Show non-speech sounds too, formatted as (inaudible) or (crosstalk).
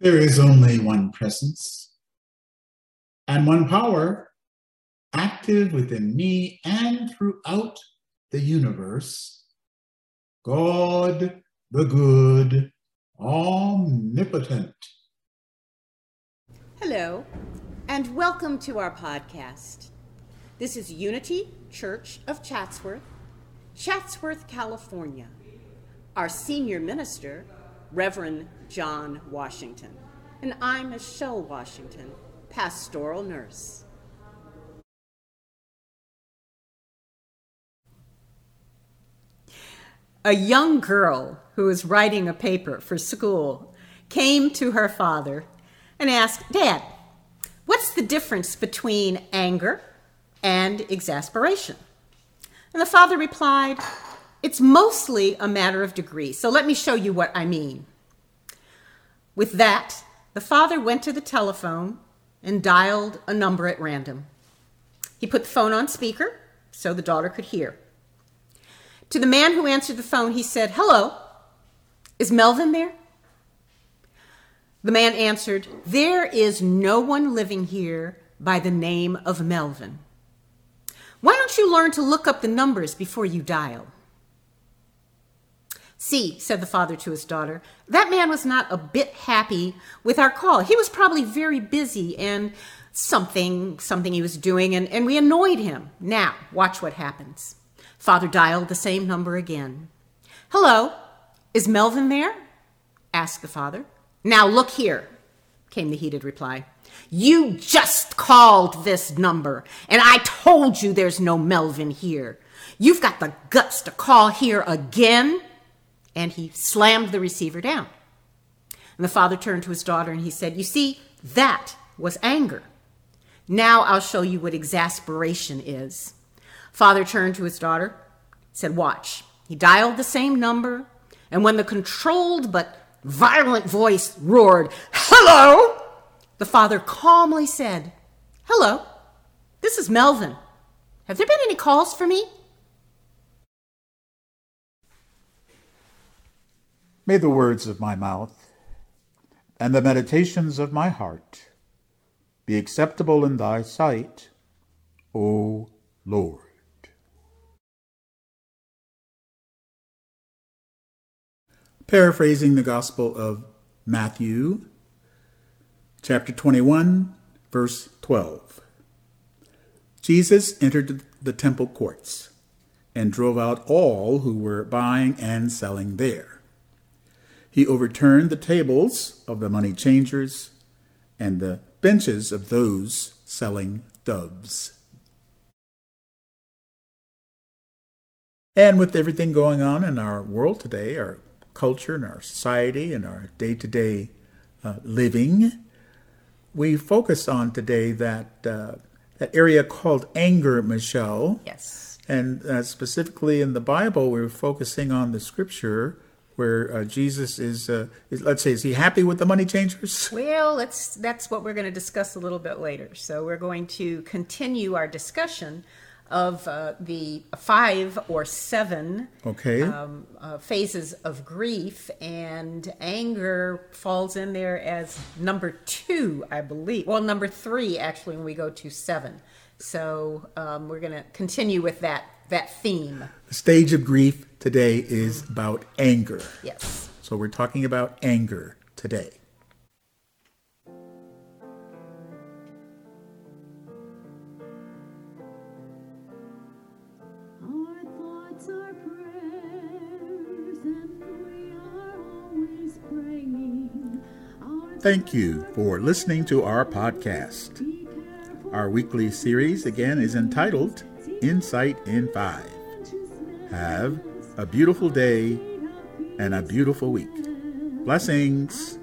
There is only one presence and one power active within me and throughout the universe. God the good, omnipotent. Hello, and welcome to our podcast. This is Unity Church of Chatsworth, Chatsworth, California. Our senior minister, Reverend John Washington, and I'm Michelle Washington, pastoral nurse. A young girl who was writing a paper for school came to her father and asked, Dad, what's the difference between anger and exasperation? And the father replied, It's mostly a matter of degree, so let me show you what I mean. With that, the father went to the telephone and dialed a number at random. He put the phone on speaker so the daughter could hear. To the man who answered the phone, he said, Hello, is Melvin there? The man answered, There is no one living here by the name of Melvin. Why don't you learn to look up the numbers before you dial? See, said the father to his daughter, that man was not a bit happy with our call. He was probably very busy and something, something he was doing, and, and we annoyed him. Now, watch what happens. Father dialed the same number again. Hello, is Melvin there? asked the father. Now look here, came the heated reply. You just called this number, and I told you there's no Melvin here. You've got the guts to call here again? And he slammed the receiver down. And the father turned to his daughter and he said, You see, that was anger. Now I'll show you what exasperation is. Father turned to his daughter, said, Watch. He dialed the same number, and when the controlled but violent voice roared, Hello! The father calmly said, Hello, this is Melvin. Have there been any calls for me? May the words of my mouth and the meditations of my heart be acceptable in thy sight, O Lord. Paraphrasing the Gospel of Matthew, chapter 21, verse 12. Jesus entered the temple courts and drove out all who were buying and selling there he overturned the tables of the money changers and the benches of those selling doves. And with everything going on in our world today, our culture and our society and our day to day living, we focus on today that, uh, that area called anger, Michelle. Yes. And uh, specifically in the Bible, we're focusing on the scripture where uh, Jesus is, uh, is, let's say, is he happy with the money changers? (laughs) Well, let's, that's what we're going to discuss a little bit later. So we're going to continue our discussion of uh, the five or seven okay. um, uh, phases of grief, and anger falls in there as number two, I believe. Well, number three, actually, when we go to seven. So um, we're going to continue with that that theme. The stage of grief today is about anger. Yes. So we're talking about anger today. Thank you for listening to our podcast. Our weekly series again is entitled Insight in Five. Have a beautiful day and a beautiful week. Blessings.